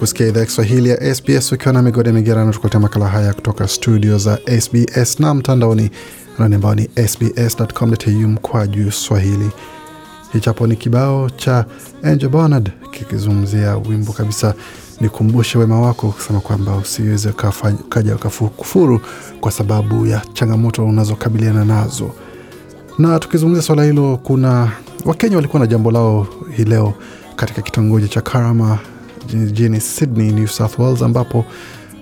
Kusikia idhaa ya Kiswahili ya SBS ukiwa na migode migerano, tukuletea makala haya kutoka studio za SBS na mtandaoni anani ambao ni sbs.com.au mkwa juu swahili. Hichapo ni kibao cha Angel Bernard kikizungumzia wimbo kabisa. Nikumbushe wema wako, kusema kwamba usiweze ukaja ukafukufuru kwa sababu ya changamoto unazokabiliana nazo. Na tukizungumzia swala hilo, kuna Wakenya walikuwa na jambo lao hii leo katika kitongoji cha Karama jijini Sydney, New South Wales, ambapo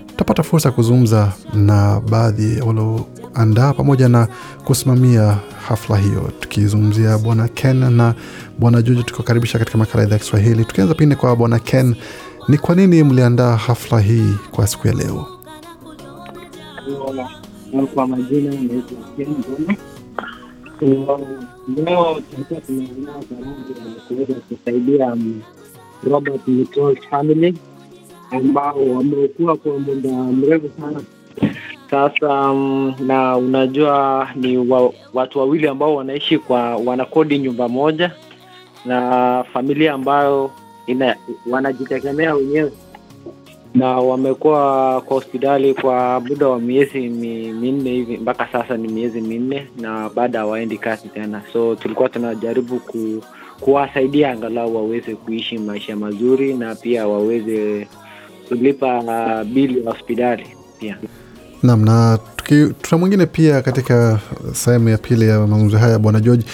tutapata fursa ya kuzungumza na baadhi walioandaa pamoja na kusimamia hafla hiyo, tukizungumzia Bwana Ken na Bwana Juju, tukiwakaribisha katika makala ya idhaa ya Kiswahili. Tukianza pindi kwa Bwana Ken, ni kwa nini mliandaa hafla hii kwa siku ya leo? Kwa- kwa majina. Leo tulikuwa tumeandaa pamoja ya kuweza kusaidia um, Robert Nichols family ambao wamekuwa kwa muda mrefu sana sasa. Um, na unajua ni wa, watu wawili ambao wanaishi kwa wanakodi nyumba moja na familia ambayo ina, wanajitegemea wenyewe na wamekuwa kwa hospitali kwa muda wa miezi mi- minne hivi mpaka sasa ni miezi minne na baada hawaendi kazi tena so tulikuwa tunajaribu ku, kuwasaidia angalau waweze kuishi maisha mazuri na pia waweze kulipa uh, bili ya hospitali pia. Naam, na tuna mwingine pia katika sehemu ya pili ya mazungumzo haya, bwana George,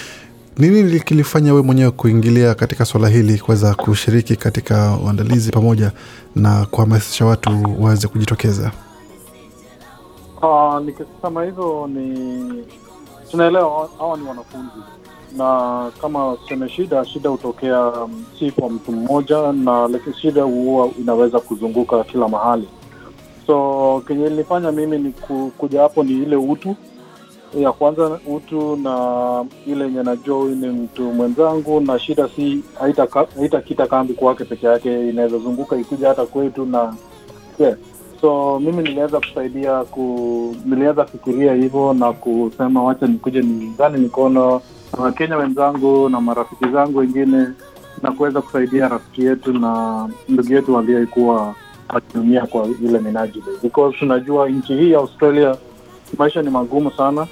nini kilifanya we mwenyewe kuingilia katika swala hili kuweza kushiriki katika uandalizi pamoja na kuhamasisha watu waweze kujitokeza? Uh, nikisema hivyo ni tunaelewa hawa ni wanafunzi na kama tuseme shida shida hutokea um, si kwa mtu mmoja na lakini shida huwa inaweza kuzunguka kila mahali so kenye ilifanya mimi ni ku, kuja hapo ni ile utu ya kwanza utu na ile yenye najua ni mtu mwenzangu na shida si haitakita haita kambi kwake peke yake inaweza zunguka ikuja hata kwetu na yeah. so mimi niliweza kusaidia ku niliweza fikiria hivyo na kusema wacha nikuje niungane mikono wakenya wenzangu na marafiki zangu wengine na kuweza kusaidia rafiki yetu na ndugu yetu aliyekuwa akiumia kwa ile minajili. Because tunajua nchi hii ya australia maisha ni magumu sana.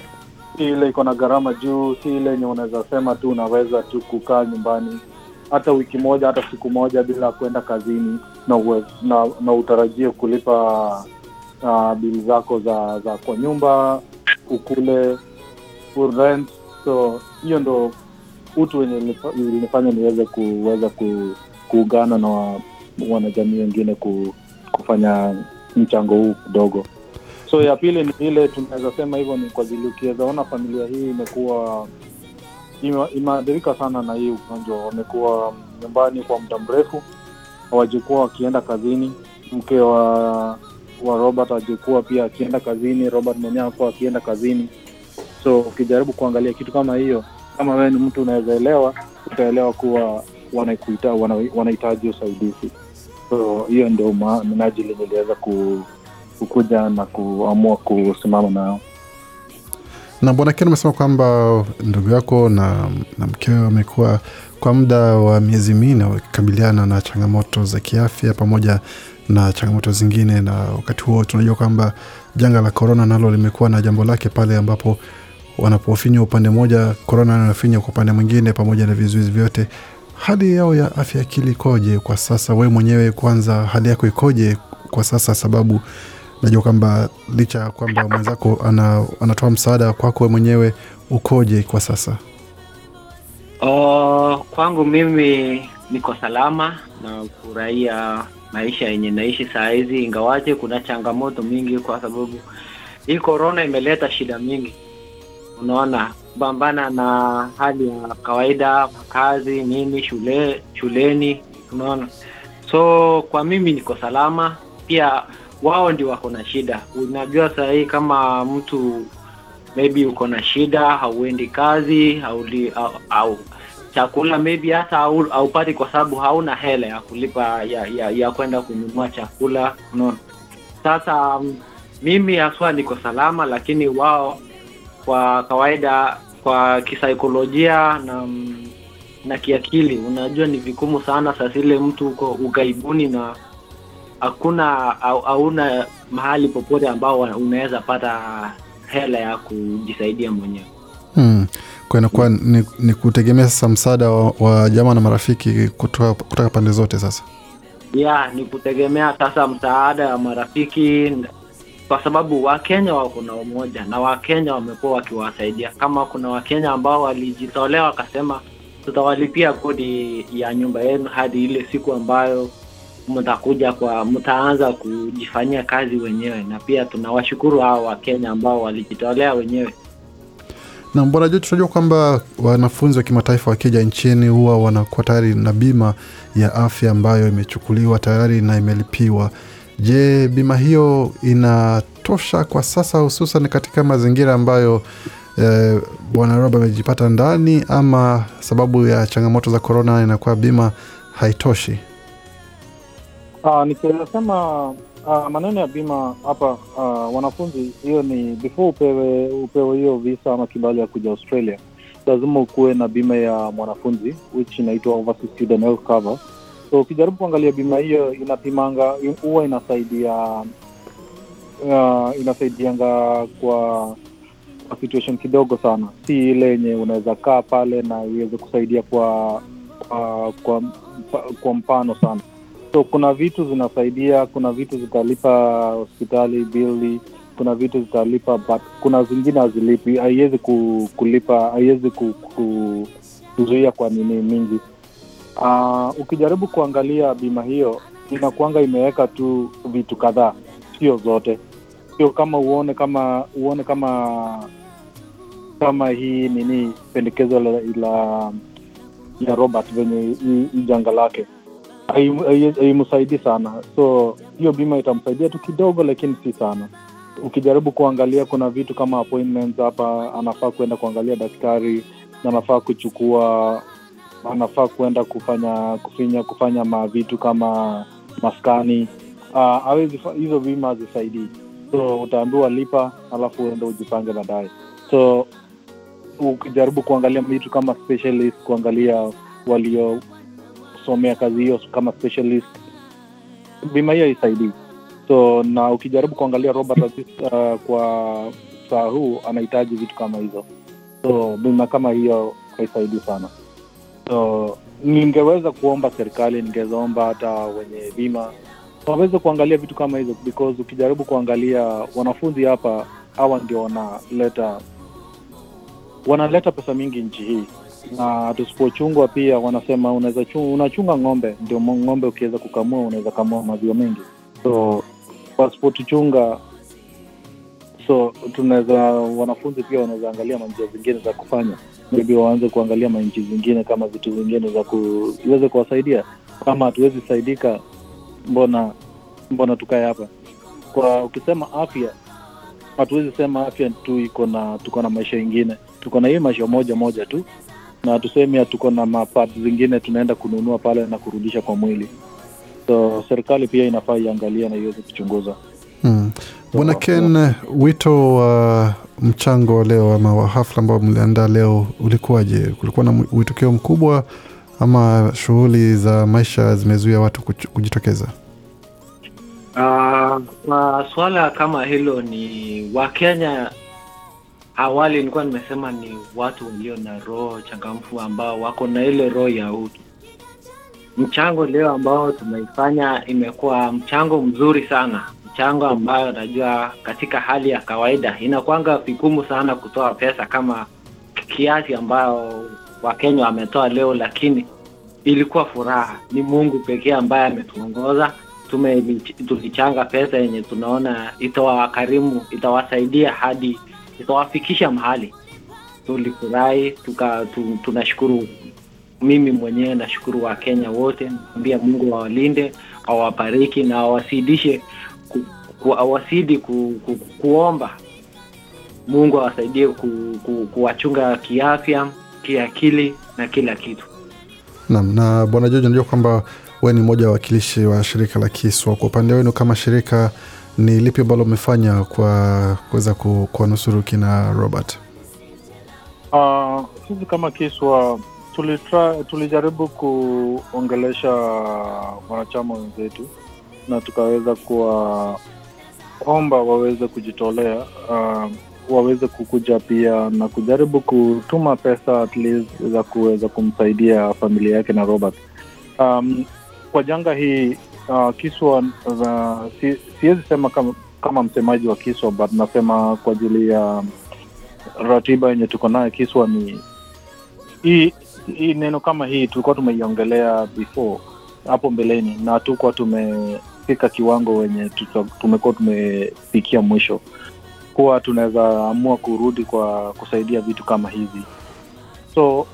Si ile iko na gharama juu si ile yenye unaweza sema tu unaweza tu kukaa nyumbani hata wiki moja hata siku moja bila kwenda kazini na, uwe, na, na utarajie kulipa uh, bili zako za za kwa nyumba ukule rent so hiyo ndo utu wenye ilinifanya niweze kuweza ku, kuungana na wa, wanajamii wengine ku, kufanya mchango huu kidogo. So ya pili ni ile tunaweza sema hivyo ni kwa vile ukiwezaona familia hii imekuwa imeadhirika sana na hii ugonjwa. Wamekuwa nyumbani kwa muda mrefu hawajikuwa wakienda kazini. Mke wa wa robert ajikuwa pia akienda kazini robert mwenyewe akuwa akienda kazini so ukijaribu kuangalia kitu kama hiyo kama wewe ni mtu unaweza elewa utaelewa kuwa wanakuita wana- wanahitaji usaidizi. So hiyo ndio minajili niliweza ku, kukuja na kuamua kusimama nao. Na bwana Ken amesema kwamba ndugu yako na, na mkeo wamekuwa kwa muda wa miezi minne wakikabiliana na changamoto za kiafya pamoja na changamoto zingine, na wakati huo tunajua kwamba janga la korona nalo limekuwa na jambo lake pale ambapo wanapofinywa upande mmoja, korona anafinywa kwa upande mwingine, pamoja na vizuizi vyote. Hali yao ya afya akili ikoje kwa sasa? Wewe mwenyewe kwanza, hali yako ikoje kwa sasa? Sababu najua kwamba licha ya kwamba mwenzako ana, anatoa msaada kwako, wewe mwenyewe ukoje kwa sasa? Oh, kwangu mimi niko salama na furahia maisha yenye naishi saa hizi, ingawaje kuna changamoto mingi, kwa sababu hii korona imeleta shida mingi. Unaona, pambana na hali ya kawaida, makazi nini, shule shuleni, unaona. So kwa mimi niko salama, pia wao ndio wako na shida. Unajua saa hii kama mtu maybe uko na shida, hauendi kazi hauli, au, au chakula maybe hata hau- haupati kwa sababu hauna hela ya kulipa ya, ya, ya kwenda kununua chakula unaona. Sasa mimi haswa niko salama, lakini wao kwa kawaida, kwa kisaikolojia na na kiakili, unajua ni vigumu sana saa zile mtu uko ugaibuni na hakuna hauna mahali popote ambao unaweza pata hela ya kujisaidia mwenyewe. Hmm. Kwa inakuwa ni, ni kutegemea sasa msaada wa, wa jamaa na marafiki kutoka, kutoka pande zote sasa. ya ni kutegemea sasa msaada wa marafiki, kwa sababu Wakenya wako na umoja na Wakenya wamekuwa wakiwasaidia. Kama kuna Wakenya ambao walijitolea wakasema, tutawalipia kodi ya nyumba yenu hadi ile siku ambayo mtakuja kwa mtaanza kujifanyia kazi wenyewe, na pia tunawashukuru hao Wakenya ambao walijitolea wenyewe. Na Bwana Joji, tunajua kwamba wanafunzi wa kimataifa wakija nchini huwa wanakuwa tayari na bima ya afya ambayo imechukuliwa tayari na imelipiwa. Je, bima hiyo inatosha kwa sasa, hususan katika mazingira ambayo eh, Bwana Rob amejipata ndani, ama sababu ya changamoto za korona inakuwa bima haitoshi? Uh, sema uh, maneno ya bima hapa uh, wanafunzi, hiyo ni before upewe upewe hiyo visa ama kibali ya kuja Australia, lazima ukuwe na bima ya mwanafunzi which inaitwa overseas student health cover. So ukijaribu kuangalia bima hiyo inapimanga, huwa inasaidia uh, inasaidianga kwa kwa situation kidogo sana, si ile yenye unaweza kaa pale na iweze kusaidia kwa kwa, kwa, kwa mpano sana. So kuna vitu zinasaidia kuna vitu zitalipa hospitali bili kuna vitu zitalipa but kuna zingine hazilipi. Haiwezi kulipa haiwezi ku, ku, kuzuia kwa nini mingi uh, ukijaribu kuangalia bima hiyo inakuanga imeweka tu vitu kadhaa sio zote. Sio kama uone kama uone kama kama hii nini pendekezo la, la ya robert venye janga lake. Hai- hai- haimsaidii sana. So hiyo bima itamsaidia tu kidogo lakini si sana. Ukijaribu kuangalia kuna vitu kama appointments hapa anafaa kuenda kuangalia daktari na anafaa kuchukua anafaa kuenda kufanya kufinya kufanya mavitu kama maskani. Uh, awezi hizo bima hazisaidii. So utaambiwa lipa alafu uende ujipange baadaye. So ukijaribu kuangalia vitu kama specialist kuangalia waliosomea kazi hiyo kama specialist bima hiyo haisaidii. So na ukijaribu kuangalia robert Aziz, uh, kwa saa huu anahitaji vitu kama hizo. So bima kama hiyo haisaidii sana so ningeweza kuomba serikali ningezaomba hata wenye bima waweze kuangalia vitu kama hizo because ukijaribu kuangalia wanafunzi hapa hawa ndio wanaleta wanaleta pesa mingi nchi hii. Na tusipochungwa pia wanasema unaweza chunga, unachunga ng'ombe ndio ng'ombe ukiweza kukamua unaweza kamua maziwa mengi so wasipotuchunga so tunaweza wanafunzi pia wanaweza angalia manjia zingine za kufanya maybe waanze kuangalia manchi zingine kama vitu vingine za ku- iweze kuwasaidia. Kama hatuwezi saidika mbona mbona tukae hapa? Kwa ukisema afya hatuwezi sema afya tu iko na tuko na maisha ingine. Tuko na hii maisha moja moja tu na tuseme tuko na mapat zingine tunaenda kununua pale na kurudisha kwa mwili. So serikali pia inafaa iangalia na iweze kuchunguza. Hmm. Bwana Ken, wito wa mchango wa leo ama wa hafla ambao mliandaa leo ulikuwaje? Kulikuwa na uitokeo mkubwa ama shughuli za maisha zimezuia watu kujitokeza? Uh, kama hilo ni Wakenya awali nilikuwa nimesema ni watu walio na roho changamfu ambao wako na ile roho ya utu. Mchango leo ambao tumeifanya imekuwa mchango mzuri sana, mchango ambayo najua katika hali ya kawaida inakwanga vigumu sana kutoa pesa kama kiasi ambayo Wakenya wametoa leo, lakini ilikuwa furaha. Ni Mungu pekee ambaye ametuongoza tulichanga pesa yenye tunaona itawakarimu itawasaidia hadi itawafikisha mahali tulifurahi tunashukuru mimi mwenyewe nashukuru wakenya wote naambia mungu awalinde awabariki na awazidishe ku, ku, ku, ku, kuomba mungu awasaidie ku, ku, kuwachunga kiafya kiakili na kila kitu Naam, na bwana George, najua kwamba we ni mmoja wa wakilishi wa shirika la Kiswa. Kwa upande wenu kama shirika, ni lipi ambalo mmefanya kwa kuweza ku- kuwanusuru kina Robert? Uh, sisi kama Kiswa tulitra, tulijaribu kuongelesha wanachama wenzetu na tukaweza kuwaomba waweze kujitolea uh, waweze kukuja pia na kujaribu kutuma pesa at least za kuweza kumsaidia familia yake na Robert. Um, kwa janga hii uh, Kiswa uh, si, siwezi sema kama, kama msemaji wa Kiswa but nasema kwa ajili ya ratiba yenye tuko nayo Kiswa ni hii hii neno kama hii tulikuwa tumeiongelea before hapo mbeleni na hatukuwa tumefika kiwango wenye tumekuwa tumefikia mwisho. Kuwa tunaweza amua kurudi kwa kusaidia vitu kama hivi. So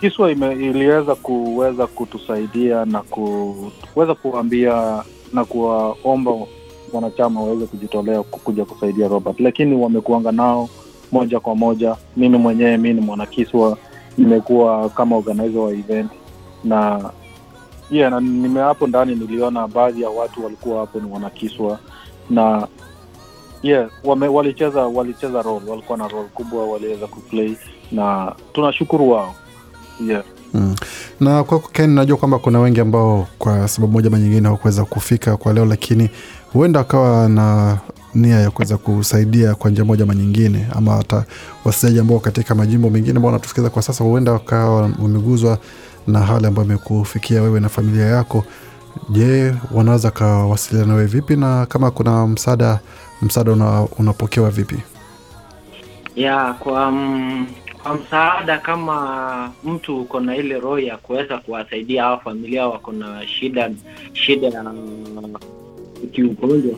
kiswa ime, iliweza kuweza kutusaidia na ku- kuweza kuambia na kuwaomba wanachama waweze kujitolea kuja kusaidia robert. Lakini wamekuanga nao moja kwa moja. Mimi mwenyewe mi ni mwanakiswa nimekuwa kama organizer wa event na yeah, na nime hapo ndani niliona baadhi ya watu walikuwa hapo ni wanakiswa na yeah, wame, walicheza walicheza role walikuwa na role kubwa waliweza kuplay na tunashukuru wao yeah. Mm. Na kwako Ken, najua kwamba kuna wengi ambao kwa sababu moja ama nyingine hawakuweza kufika kwa leo, lakini huenda akawa na nia ya kuweza kusaidia kwa njia moja ama nyingine, ama hata wasikilizaji ambao katika majimbo mengine ambao wanatusikiliza kwa sasa, huenda wakawa wameguzwa na hali ambayo imekufikia wewe na familia yako. Je, wanaweza kawasiliana wewe vipi, na kama kuna msaada msaada una, unapokewa vipi? ya kwa m, kwa msaada kama mtu uko na ile roho ya kuweza kuwasaidia hawa familia wako na shida shida ya kiugonjwa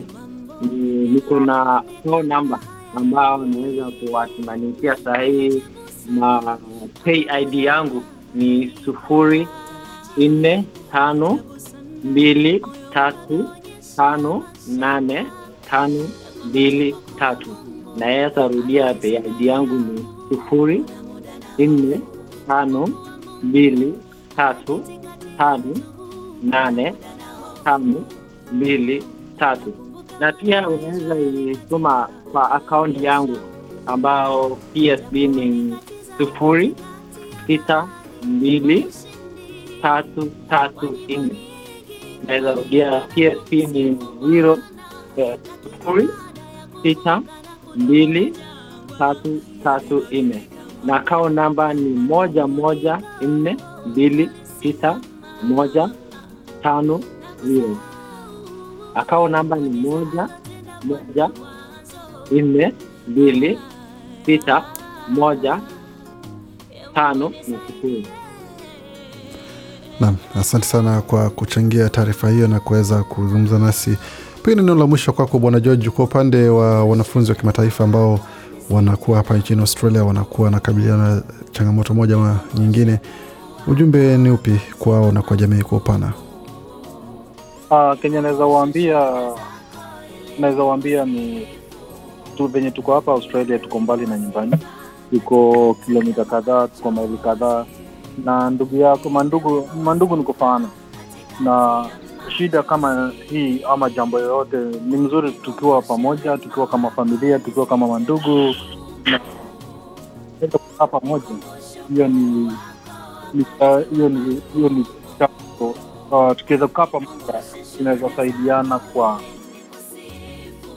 niko na phone namba ambao naweza kuwasimamisha sahii na id yangu ni sufuri nne tano mbili tatu tano nane tano mbili tatu. Naweza rudia pay id yangu ni sufuri nne tano mbili tatu tano nane tano mbili tatu. Na pia unaweza ituma kwa akaunti yangu ambao psb ni sufuri sita mbili tatu tatu nne. Naweza rudia psb ni zero sifuri sita mbili tatu tatu nne. Na kao namba ni moja moja nne mbili sita moja tano zero. Akao namba ni moja moja nne mbili sita moja tano na sifuri Naam, asante sana kwa kuchangia taarifa hiyo na kuweza kuzungumza nasi. Pengine neno la mwisho kwako Bwana George, kwa upande wa wanafunzi wa kimataifa ambao wanakuwa hapa nchini Australia, wanakuwa wanakabiliana na changamoto moja ama nyingine, ujumbe ni upi kwao na kwa jamii kwa upana? Uh, kenye naweza waambia naweza waambia ni tu venye tuko hapa Australia, tuko mbali na nyumbani, tuko kilomita kadhaa, tuko maili kadhaa. Na ndugu yako mandugu mandugu ni kufaana na shida kama hii ama jambo yoyote ni mzuri tukiwa pamoja tukiwa kama familia tukiwa kama mandugu. Na pamoja hiyo ni hiyo ni hiyo ni jambo. Uh, tukiweza kukaa pamoja tunaweza saidiana kwa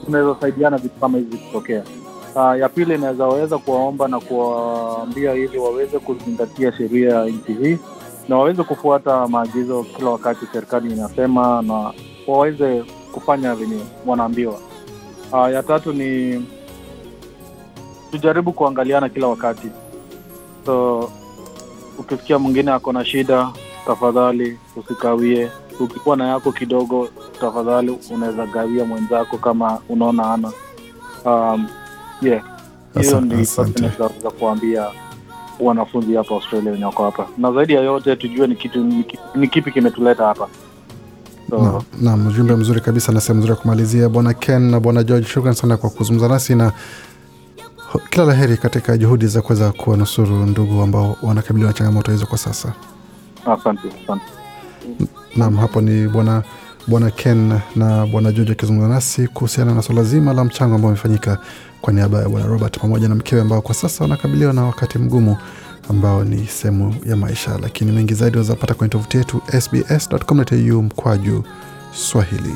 tunaweza saidiana vitu kama hivi vikitokea uh, ya pili inaweza waweza kuwaomba na kuwaambia ili waweze kuzingatia sheria ya nchi hii na waweze kufuata maagizo kila wakati serikali inasema na waweze kufanya venye wanaambiwa. Uh, ya tatu ni tujaribu kuangaliana kila wakati. So ukisikia mwingine ako na shida tafadhali usikawie. Ukikuwa na yako kidogo tafadhali unaweza gawia mwenzako kama unaona ana um, yeah hiyo ni za kuambia wanafunzi hapa australia wenye wako hapa na zaidi ya yote tujue ni kitu ni ki- ni kipi kimetuleta hapa so, Na- Naam, ujumbe mzuri kabisa na sehemu nzuri ya kumalizia. Bwana Ken na Bwana George, shukran sana kwa kuzungumza nasi na kila la heri katika juhudi za kuweza kuwanusuru ndugu ambao wanakabiliwa na changamoto hizo kwa sasa. asante asante Naam, hapo ni bwana bwana Ken na bwana George akizungumza nasi kuhusiana na swala zima la mchango ambao umefanyika kwa niaba ya bwana Robert pamoja na mkewe ambao kwa sasa wanakabiliwa na wakati mgumu ambao ni sehemu ya maisha, lakini mengi zaidi wazapata kwenye tovuti yetu sbs.com.au mkwaju Swahili.